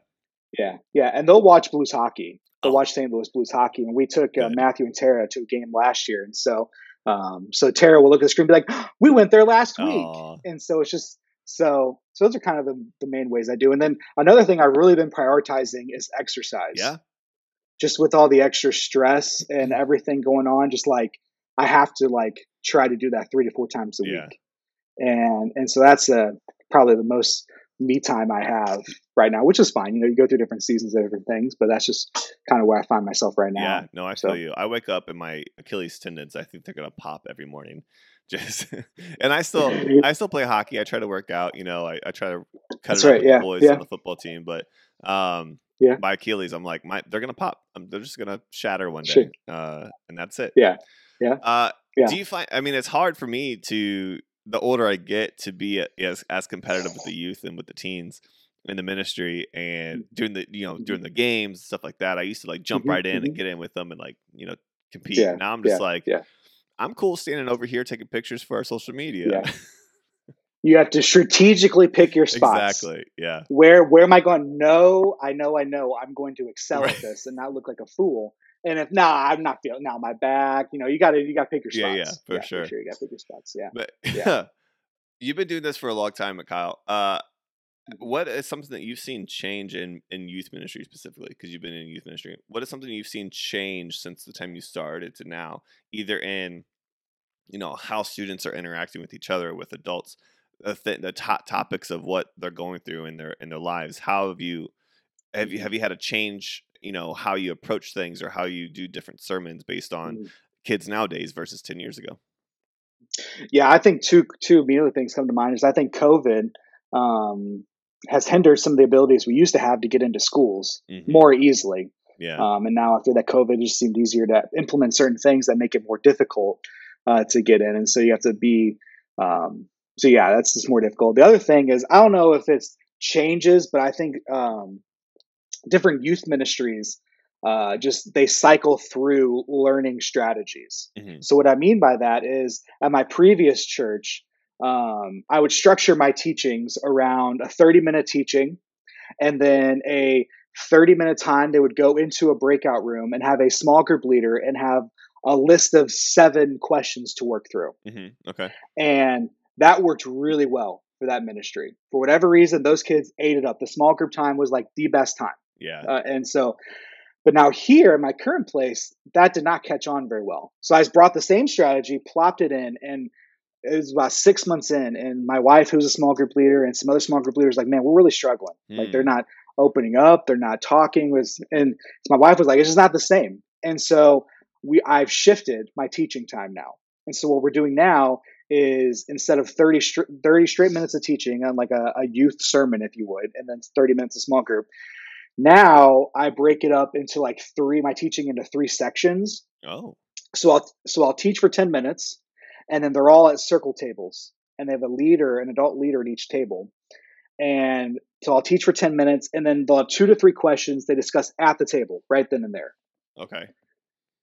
F: Yeah. Yeah. And they'll watch Blues hockey. They'll
A: Oh.
F: watch St. Louis Blues hockey. And we took uh, Matthew and Tara to a game last year. And so, um, so Tara will look at the screen and be like, we went there last week.
A: Aw.
F: And so it's just, so, so those are kind of the, the main ways I do. And then another thing I've really been prioritizing is exercise
A: Yeah.
F: Just with all the extra stress and everything going on, just like I have to like try to do that three to four times a
A: Yeah.
F: week, and and so that's uh, probably the most me time I have right now, which is fine. You know, you go through different seasons of different things, but that's just kind of where I find myself right now.
A: Yeah, no, I
F: So-
A: you. I wake up and my Achilles tendons, I think they're gonna pop every morning. Just and I still I still play hockey. I try to work out, you know, I, I try to cut
F: That's
A: it up
F: right,
A: with
F: yeah,
A: the boys
F: yeah.
A: on the football team, but um
F: Yeah.
A: my Achilles, I'm like, my they're gonna pop. Um they're just gonna shatter one day.
F: Sure.
A: Uh and that's it.
F: Yeah, yeah.
A: Uh
F: Yeah.
A: do you find I mean it's hard for me to the older I get to be a- as as competitive with the youth and with the teens in the ministry and during the you know during the games stuff like that i used to like jump
F: Mhm,
A: right in and
F: mhm.
A: get in with them and like you know compete
F: Yeah,
A: now i'm just
F: yeah,
A: like
F: yeah.
A: i'm cool standing over here taking pictures for our social media
F: Yeah. You have to strategically pick your spots.
A: exactly yeah
F: Where where am I going? No, I know, I know. I'm going to excel
A: Right.
F: at this and not look like a fool. And if nah, I'm not feeling now my back. You know, you got to you got to pick your spots.
A: Yeah,
F: spots.
A: yeah, for sure.
F: You got to pick your spots. Yeah.
A: but
F: Yeah.
A: you've been doing this for a long time kyle uh
F: Mm-hmm.
A: what is something that you've seen change in in youth ministry specifically because you've been in youth ministry what is something you've seen change since the time you started to now either in you know how students are interacting with each other with adults the, th- the top topics of what they're going through in their in their lives how have you have you have you had a change you know how you approach things or how you do different sermons based on
F: Mhm.
A: kids nowadays versus 10 years ago
F: Yeah, I think two two immediate things come to mind is I think COVID um, has hindered some of the abilities we used to have to get into schools
A: Mhm.
F: more easily.
A: yeah
F: Um, and now after that COVID, it just seemed easier to implement certain things that make it more difficult uh, to get in. And so you have to be, um, so yeah, that's just more difficult. The other thing is, I don't know if it's changes, but I think um, different youth ministries uh, just they cycle through learning strategies.
A: Mhm.
F: So what I mean by that is, at my previous church, um, I would structure my teachings around a 30 minute teaching and then a 30 minute time they would go into a breakout room and have a small group leader and have a list of seven questions to work through
A: hmm okay
F: and that worked really well for that ministry. For whatever reason those kids ate it up. The small group time was like the best time.
A: Yeah.
F: Uh, and so but now here in my current place that did not catch on very well. So i brought the same strategy plopped it in and it was about six months in and my wife who's a small group leader and some other small group leaders like man we're really struggling. Like
A: Mm.
F: they're not opening up they're not talking was and my wife was like it's just not the same. And so we i've shifted my teaching time now. And so what we're doing now is instead of 30, str- 30 straight minutes of teaching on like a, a youth sermon if you would and then 30 minutes of small group now i break it up into like three my teaching into three sections.
A: Oh.
F: So I'll so I'll teach for ten minutes, and then they're all at circle tables, and they have a leader, an adult leader at each table, and so I'll teach for ten minutes, and then they'll have two to three questions they discuss at the table right then and there,
A: okay.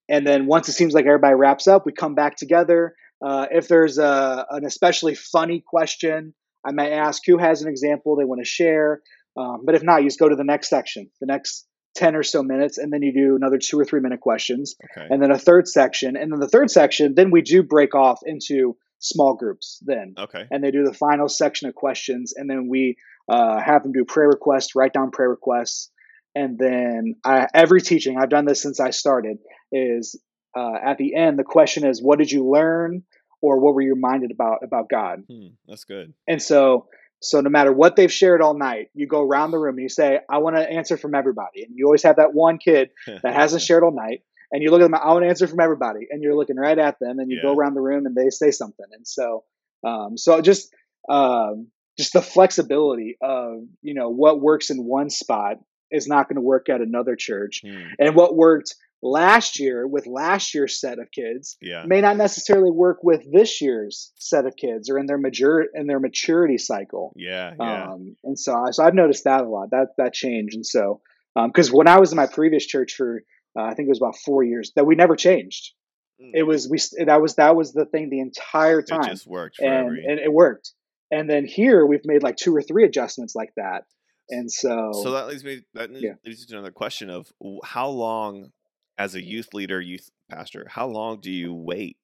F: And then once it seems like everybody wraps up, we come back together. Uh, if there's a, an especially funny question, I might ask who has an example they want to share. Um, but if not, you just go to the next section, the next 10 or so minutes, and then you do another two or three minute questions
A: okay.
F: and then a third section and then the third section then we do break off into small groups then.
A: Okay.
F: And they do the final section of questions and then we uh, have them do prayer requests write down prayer requests. And then I, every teaching i've done this since i started is uh, at the end the question is what did you learn or what were you reminded about about god?
A: Hmm, that's good.
F: And so so no matter what they've shared all night you go around the room and you say i want to answer from everybody. And you always have that one kid that hasn't shared all night and you look at them i want to answer from everybody. And you're looking right at them and you go around the room and they say something. And so um, so just um, just the flexibility of you know what works in one spot is not going to work at another church.
A: Hmm,
F: and what worked last year with last year's set of kids
A: yeah
F: may not necessarily work with this year's set of kids or in their mature in their maturity cycle
A: yeah yeah
F: um, and so, I- so I've noticed that a lot, that that change. And so, because when I was in my previous church for, uh, I think it was about four years, that we never changed.
A: Mm.
F: It was we that was that was the thing the entire
A: it
F: time,
A: just worked for
F: and
A: every
F: and it worked. And then here we've made like two or three adjustments like that. And so,
A: so that leads me that
F: Yeah.
A: leads to another question of how long as a youth leader youth pastor how long do you wait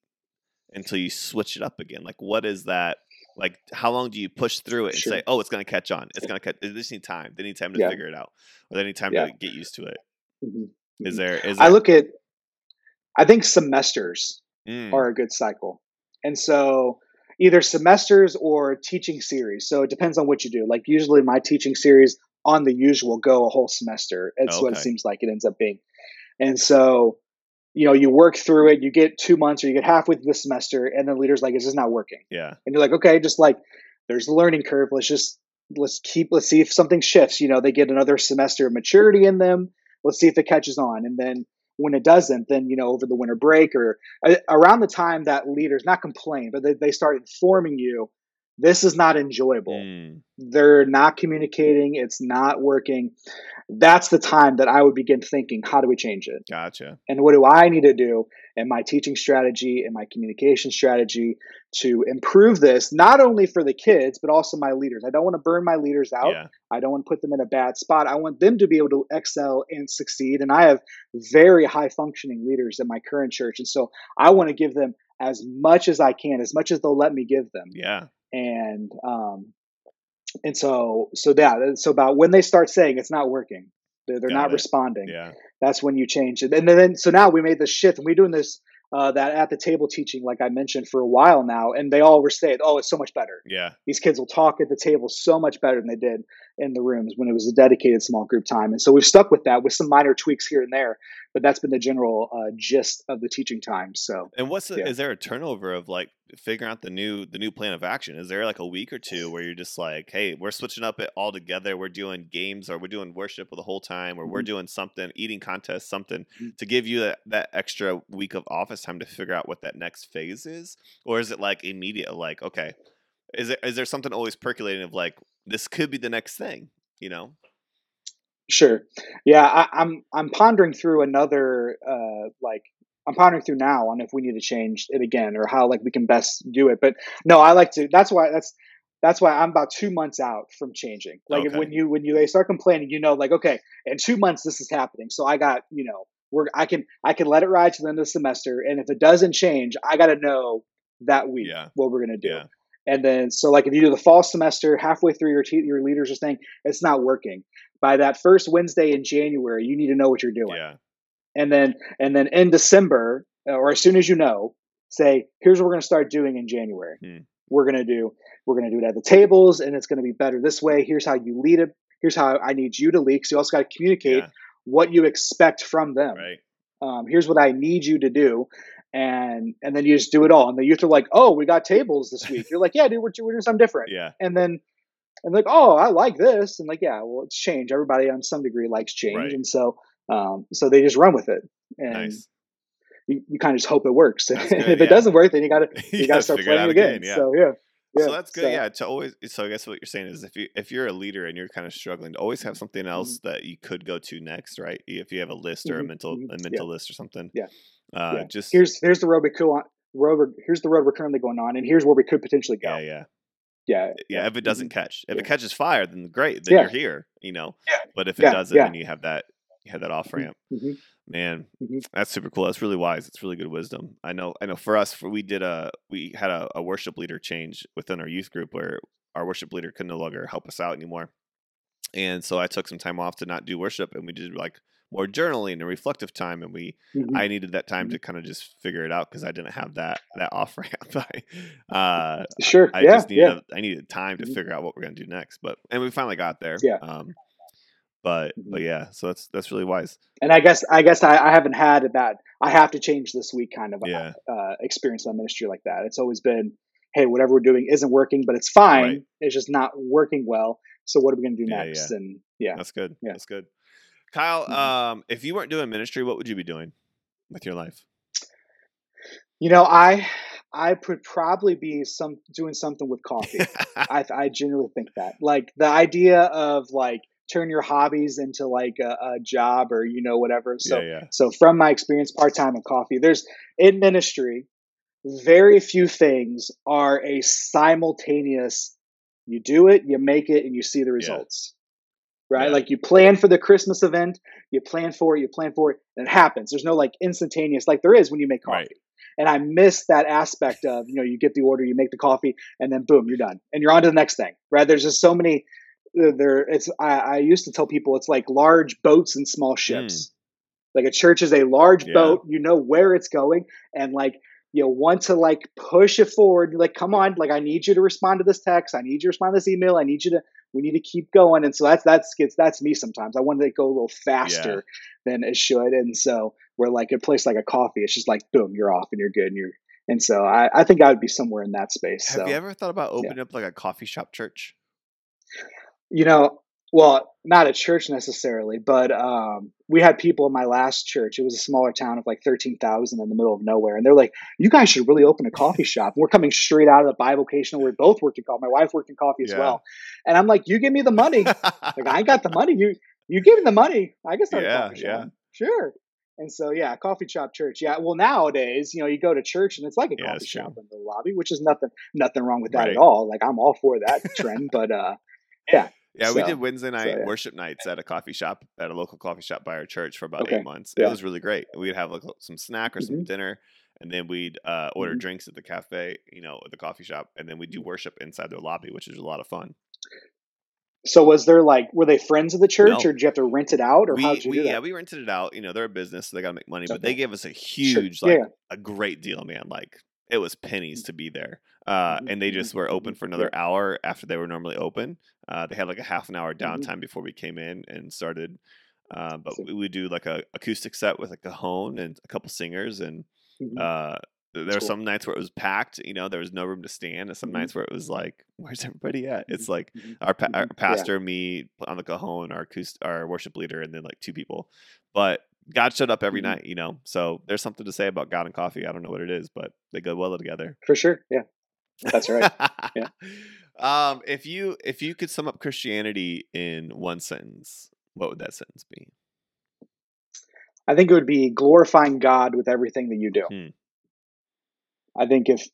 A: until you switch it up again like what is that like how long do you push through it and
F: Sure.
A: say oh it's going to catch on it's going to catch they just need time they need time to
F: Yeah.
A: figure it out or they need time
F: Yeah.
A: to get used to it
F: Mhm.
A: is there is
F: I look at, I think semesters
A: Mm.
F: are a good cycle. And so either semesters or teaching series. So it depends on what you do. Like usually my teaching series on the usual go a whole semester. It's what it seems like it ends up being. And so, you know, you work through it, you get two months or you get halfway through the semester, and the leader's like, this is not working.
A: yeah.
F: And you're like, okay, just like there's the learning curve. Let's just let's keep let's see if something shifts. You know, they get another semester of maturity in them. Let's see if it catches on. And then when it doesn't, then you know, over the winter break or uh, around the time that leaders not complain, but they, they start informing you, this is not enjoyable.
A: Mm.
F: they're not communicating. It's not working. That's the time that i would begin thinking how do we change it?
A: Gotcha.
F: and what do i need to do in my teaching strategy and my communication strategy to improve this not only for the kids but also my leaders. I don't want to burn my leaders out.
A: Yeah.
F: i don't want to put them in a bad spot. I want them to be able to excel and succeed. And i have very high functioning leaders in my current church. And so i want to give them as much as i can as much as they'll let me give them.
A: Yeah.
F: And um and so so yeah so about when they start saying it's not working they're, they're not
A: it.
F: responding
A: Yeah.
F: that's when you change it and then so now we made this shift and we're doing this uh, that at the table teaching like i mentioned for a while now and they all were saying oh it's so much better
A: Yeah.
F: these kids will talk at the table so much better than they did in the rooms when it was a dedicated small group time and so we've stuck with that with some minor tweaks here and there but that's been the general uh, gist of the teaching time so
A: And what's the,
F: Yeah.
A: is there a turnover of like figuring out the new the new plan of action? Is there like a week or two where you're just like, hey, we're switching up it all together. We're doing games or we're doing worship the whole time, or we're
F: Mhm.
A: doing something, eating contest, something
F: Mhm.
A: to give you that, that extra week of office time to figure out what that next phase is, or is it like immediate? Like, okay, is there is there something always percolating of like this could be the next thing? You know?
F: Sure. Yeah, I, I'm I'm pondering through another uh like I'm pondering through now on if we need to change it again or how like we can best do it. But no, I like to. That's why that's that's why I'm about two months out from changing. Like if
A: Okay.
F: when you when you they start complaining, you know, like okay, in two months this is happening. So I got you know we're I can I can let it ride to the end of the semester, and if it doesn't change, I got to know that week
A: Yeah.
F: what we're gonna do.
A: Yeah.
F: And then, so like if you do the fall semester, halfway through your te- your leaders are saying it's not working. By that first Wednesday in January, you need to know what you're doing.
A: Yeah.
F: And then, and then in December, uh, or as soon as you know, say, here's what we're going to start doing in January.
A: Hmm.
F: We're going to do, we're going to do it at the tables, and it's going to be better this way. Here's how you lead it. Here's how I need you to lead. So you also got to communicate
A: Yeah.
F: what you expect from them
A: Right.
F: um, here's what I need you to do. And and then you just do it all. And the youth are like, oh, we got tables this week. You're like, yeah, dude, we're, we're doing something different.
A: Yeah.
F: And then and like, oh, I like this. And like, yeah, well, it's change. Everybody on some degree likes change.
A: Right.
F: And so um, so they just run with it. And
A: Nice.
F: you, you kind of just hope it works.
A: Good,
F: if it
A: yeah.
F: doesn't work, then you gotta
A: You
F: you
A: gotta
F: gotta start playing again.
A: again, yeah.
F: So yeah. Yeah.
A: so that's good.
F: so-
A: yeah. To always. So I guess what you're saying is if you if you're a leader and you're kind of struggling, to always have something else that you could go to next, right? If you have a list or a
F: Mhm,
A: mental
F: mhm,
A: a
F: yeah.
A: mental list or something.
F: Yeah,
A: Uh,
F: yeah.
A: Just
F: Here's here's the road we could on road we're- here's the road we're currently going on, and here's where we could potentially go.
A: yeah, yeah,
F: Yeah.
A: yeah. If it doesn't catch, if
F: Yeah.
A: it catches fire, then great. Then you're here. You know.
F: Yeah.
A: But if it doesn't, then you have that you have that off ramp.
F: Mhm.
A: Man,
F: Mhm.
A: that's super cool. That's really wise. It's really good wisdom. I know. I know. For us, for we did a we had a, a worship leader change within our youth group where our worship leader could no longer help us out anymore, and so I took some time off to not do worship, and we did like more journaling and reflective time, and we
F: Mhm.
A: I needed that time
F: Mhm.
A: to kind of just figure it out because I didn't have that that off ramp. I, uh,
F: Sure.
A: I
F: yeah.
A: just needed
F: yeah.
A: I needed time to
F: Mhm.
A: figure out what we're gonna do next, but and we finally got there.
F: Yeah.
A: Um, but but
F: Mhm.
A: yeah, so that's that's really wise.
F: and I guess I guess I, I haven't had that. I have to change this week kind of
A: Yeah.
F: uh, experience in ministry like that. It's always been, hey, whatever we're doing isn't working, but it's fine.
A: Right.
F: It's just not working well. So what are we going to do next? And yeah,
A: That's good.
F: Yeah.
A: That's good. Kyle,
F: Mhm.
A: um, if you weren't doing ministry, what would you be doing with your life?
F: you know, I I would probably be some doing something with coffee. I I genuinely think that like the idea of like turn your hobbies into like a, a job or you know whatever. So
A: yeah, yeah.
F: So from my experience part time in coffee, there's in ministry, very few things are a simultaneous. You do it, you make it, and you see the results. Right?
A: Yeah.
F: Like you plan for the Christmas event, you plan for it, you plan for it, and it happens. There's no like instantaneous like there is when you make coffee.
A: Right.
F: And I miss that aspect of, you know, you get the order, you make the coffee, and then boom, you're done. And you're on to the next thing. Right? There's just so many uh, there it's I, I used to tell people it's like large boats and small ships. Like a church is a large.
A: Yeah.
F: boat, you know where it's going, and like you know want to like push it forward like come on like i need you to respond to this text i need you to respond to this email i need you to we need to keep going. And so that's that's gets that's me sometimes. I want to go a little faster than it should. And so we're like a place like a coffee it's just like boom you're off and you're good. And you're and so i, I think i would be somewhere in that space
A: Have
F: so
A: you ever thought about opening up like a coffee shop church?
F: you know well not a church necessarily but um, we had people in my last church. It was a smaller town of like 13000 in the middle of nowhere and they're like you guys should really open a coffee shop. We're coming straight out of the bivocational. We both worked in coffee my wife worked in coffee as
A: Yeah.
F: well. And i'm like you give me the money. Like i got the money. You you give me the money. I can start
A: Yeah,
F: a coffee shop.
A: yeah.
F: sure. And so yeah coffee shop church. Yeah well nowadays you know you go to church and it's like a
A: Yeah,
F: coffee
A: that's true.
F: shop in the lobby which is nothing nothing wrong with that
A: Right.
F: at all. Like i'm all for that trend but uh yeah
A: Yeah, we did Wednesday night
F: yeah.
A: worship nights at a coffee shop at a local coffee shop by our church for about
F: Okay,
A: eight months. It was really great. We'd have like some snack or some
F: Mhm.
A: dinner, and then we'd uh, order
F: Mhm.
A: drinks at the cafe, you know, at the coffee shop, and then we'd do worship inside their lobby, which is a lot of fun.
F: So was there like were they friends of the church,
A: No.
F: or did you have to rent it out, or
A: we,
F: how did you
A: we
F: do that?
A: yeah, we rented it out. You know, they're a business, so they got to make money. But they gave us a huge,
F: Yeah,
A: like
F: yeah.
A: a great deal, man. Like it was pennies to be there. Uh, and they just
F: mhm,
A: were open
F: mhm,
A: for another hour after they were normally open. Uh, they had like a half an hour
F: Mhm.
A: downtime before we came in and started. Uh, but we would do like a acoustic set with a cajon and a couple singers, and uh, there were some nights where it was packed. You know, there was no room to stand, and some nights where it was like, "Where's everybody at?" It's like our, pa- our
F: Mhm. Yeah.
A: pastor, me on the cajon, our our worship leader, and then like two people. But God showed up every
F: Mhm.
A: night, you know. So there's something to say about God and coffee. I don't know what it is, but they go well together.
F: for sure. Yeah, that's right. Yeah.
A: Um, if you if you could sum up Christianity in one sentence, what would that sentence be?
F: I think it would be glorifying God with everything that you do.
A: Hmm.
F: I think if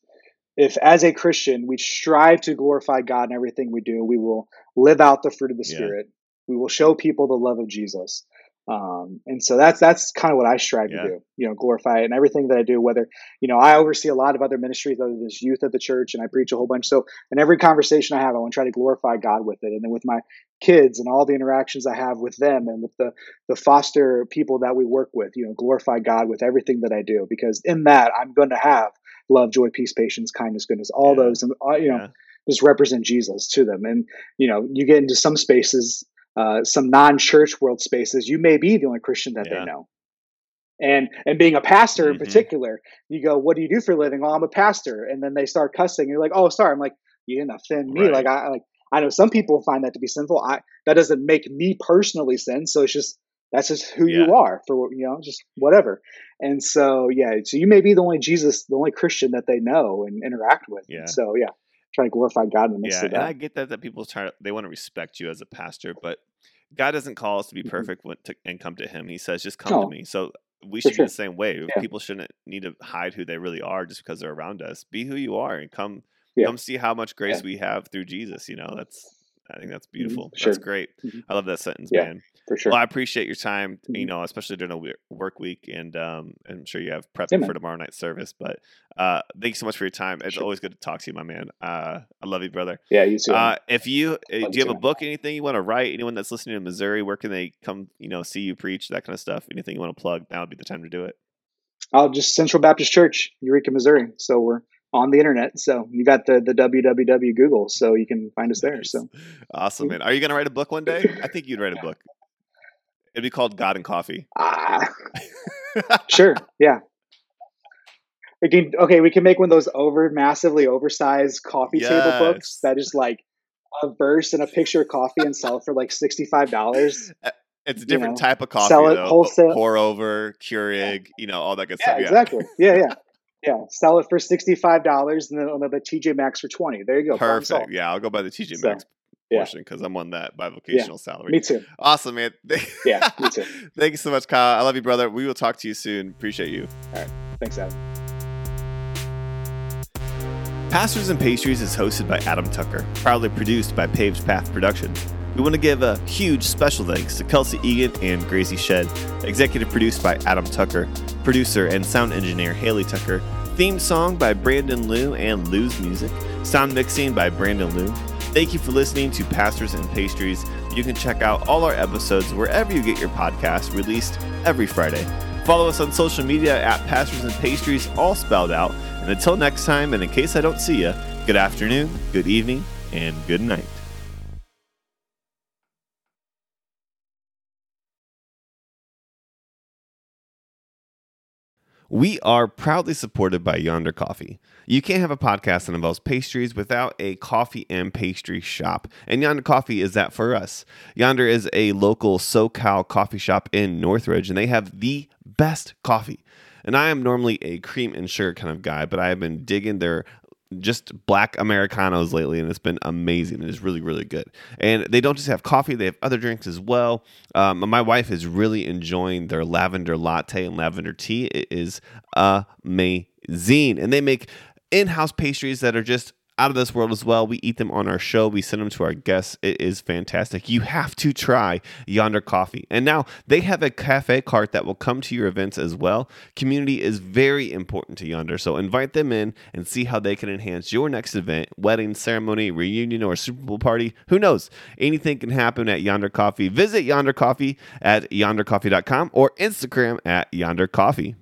F: if as a Christian we strive to glorify God in everything we do, we will live out the fruit of the
A: Yeah.
F: Spirit. We will show people the love of Jesus. Um, and so that's that's kind of what I strive
A: Yeah.
F: to do. You know, glorify it and everything that I do. Whether you know, I oversee a lot of other ministries, other than youth at the church, and I preach a whole bunch. So in every conversation I have, I want to try to glorify God with it. And then with my kids and all the interactions I have with them, and with the the foster people that we work with, you know, glorify God with everything that I do. Because in that, I'm going to have love, joy, peace, patience, kindness, goodness, all
A: Yeah.
F: those, and uh, you know,
A: Yeah.
F: just represent Jesus to them. And you know, you get into some spaces, uh, some non-church world spaces, you may be the only Christian that
A: Yeah.
F: they know. And and being a pastor in
A: Mhm.
F: particular, you go, "What do you do for a living?" "Oh, I'm a pastor." And then they start cussing. You're like, "Oh, sorry." I'm like, "You didn't offend me."
A: Right.
F: Like I like I know some people find that to be sinful. I that doesn't make me personally sin. So it's just that's just who
A: Yeah.
F: you are for you know just whatever. And so yeah, so you may be the only Jesus, the only Christian that they know and interact with.
A: Yeah.
F: So yeah, try to glorify God in the midst
A: Yeah,
F: of
A: and
F: that.
A: I get that that people try they want to respect you as a pastor, but God doesn't call us to be
F: Mhm.
A: perfect when to, and come to Him. He says, "Just come
F: No.
A: to me." So we should be the same way.
F: Yeah.
A: People shouldn't need to hide who they really are just because they're around us. Be who you are and come
F: Yeah.
A: come see how much grace
F: Yeah.
A: we have through Jesus. You know, that's I think that's beautiful.
F: Sure.
A: That's great.
F: Mhm.
A: I love that sentence,
F: Yeah.
A: man.
F: for sure.
A: Well, I appreciate your time. You
F: Mhm.
A: know, especially during a work week, and um, I'm sure you have prep
F: Yeah,
A: for
F: man.
A: tomorrow night's service. But uh, thank you so much for your time. It's
F: Sure.
A: always good to talk to you, my man. Uh, I love you, brother.
F: yeah, you too.
A: Uh, if you uh, do
F: you
A: have a
F: too.
A: book, anything you want to write? Anyone that's listening in Missouri, where can they come? You know, see you preach, that kind of stuff. Anything you want to plug? Now would be the time to do it.
F: I'll just Central Baptist Church, Eureka, Missouri. So we're on the internet. So you got the the www Google, so you can find us there. So
A: awesome, man. Are you gonna write a book one day? I think you'd write a book. It'd be called God and Coffee.
F: ah, sure, yeah. We can okay. We can make one of those over massively oversized coffee table books that is like a verse and a picture of coffee and sell for like sixty five dollars.
A: It's a different
F: know,
A: type of coffee,
F: sell it
A: though.
F: wholesale.
A: Pour over, Keurig, you know, all that good
F: Yeah,
A: stuff. Yeah,
F: exactly. Yeah, yeah, yeah. Sell it for sixty five dollars and then on the TJ Maxx for twenty. There you go.
A: Perfect. Yeah, I'll go by the TJ
F: So,
A: Maxx
F: yeah.
A: portion because I'm on that bivocational salary.
F: Me too.
A: Awesome, man.
F: Yeah, me too.
A: Thank you so much, Kyle. I love you, brother. We will talk to you soon. Appreciate you. All right.
F: Thanks, Adam.
A: Pastors and Pastries is hosted by Adam Tucker, proudly produced by Paved Path Productions. We want to give a huge special thanks to Kelsey Egan and Gracie Shed, executive produced by Adam Tucker, producer and sound engineer Haley Tucker, theme song by Brandon Liu and Lou's Music, sound mixing by Brandon Liu. Thank you for listening to Pastors and Pastries. You can check out all our episodes wherever you get your podcast, released every Friday. Follow us on social media at Pastors and Pastries, all spelled out. And until next time, and in case I don't see you, good afternoon, good evening, and good night. We are proudly supported by Yonder Coffee. You can't have a podcast that involves pastries without a coffee and pastry shop, and Yonder Coffee is that for us. Yonder is a local SoCal coffee shop in Northridge, and they have the best coffee. And I am normally a cream and sugar kind of guy, but I have been digging their just black Americanos lately, and it's been amazing. It is really, really good. And they don't just have coffee, they have other drinks as well. Um, my wife is really enjoying their lavender latte and lavender tea. It is amazing. And they make in house pastries that are just out of this world as well. We eat them on our show. We send them to our guests. It is fantastic. You have to try Yonder Coffee. And now they have a cafe cart that will come to your events as well. Community is very important to Yonder, so invite them in and see how they can enhance your next event, wedding, ceremony, reunion, or Super Bowl party. Who knows? Anything can happen at Yonder Coffee. Visit Yonder Coffee at yondercoffee.com or Instagram at Yonder Coffee.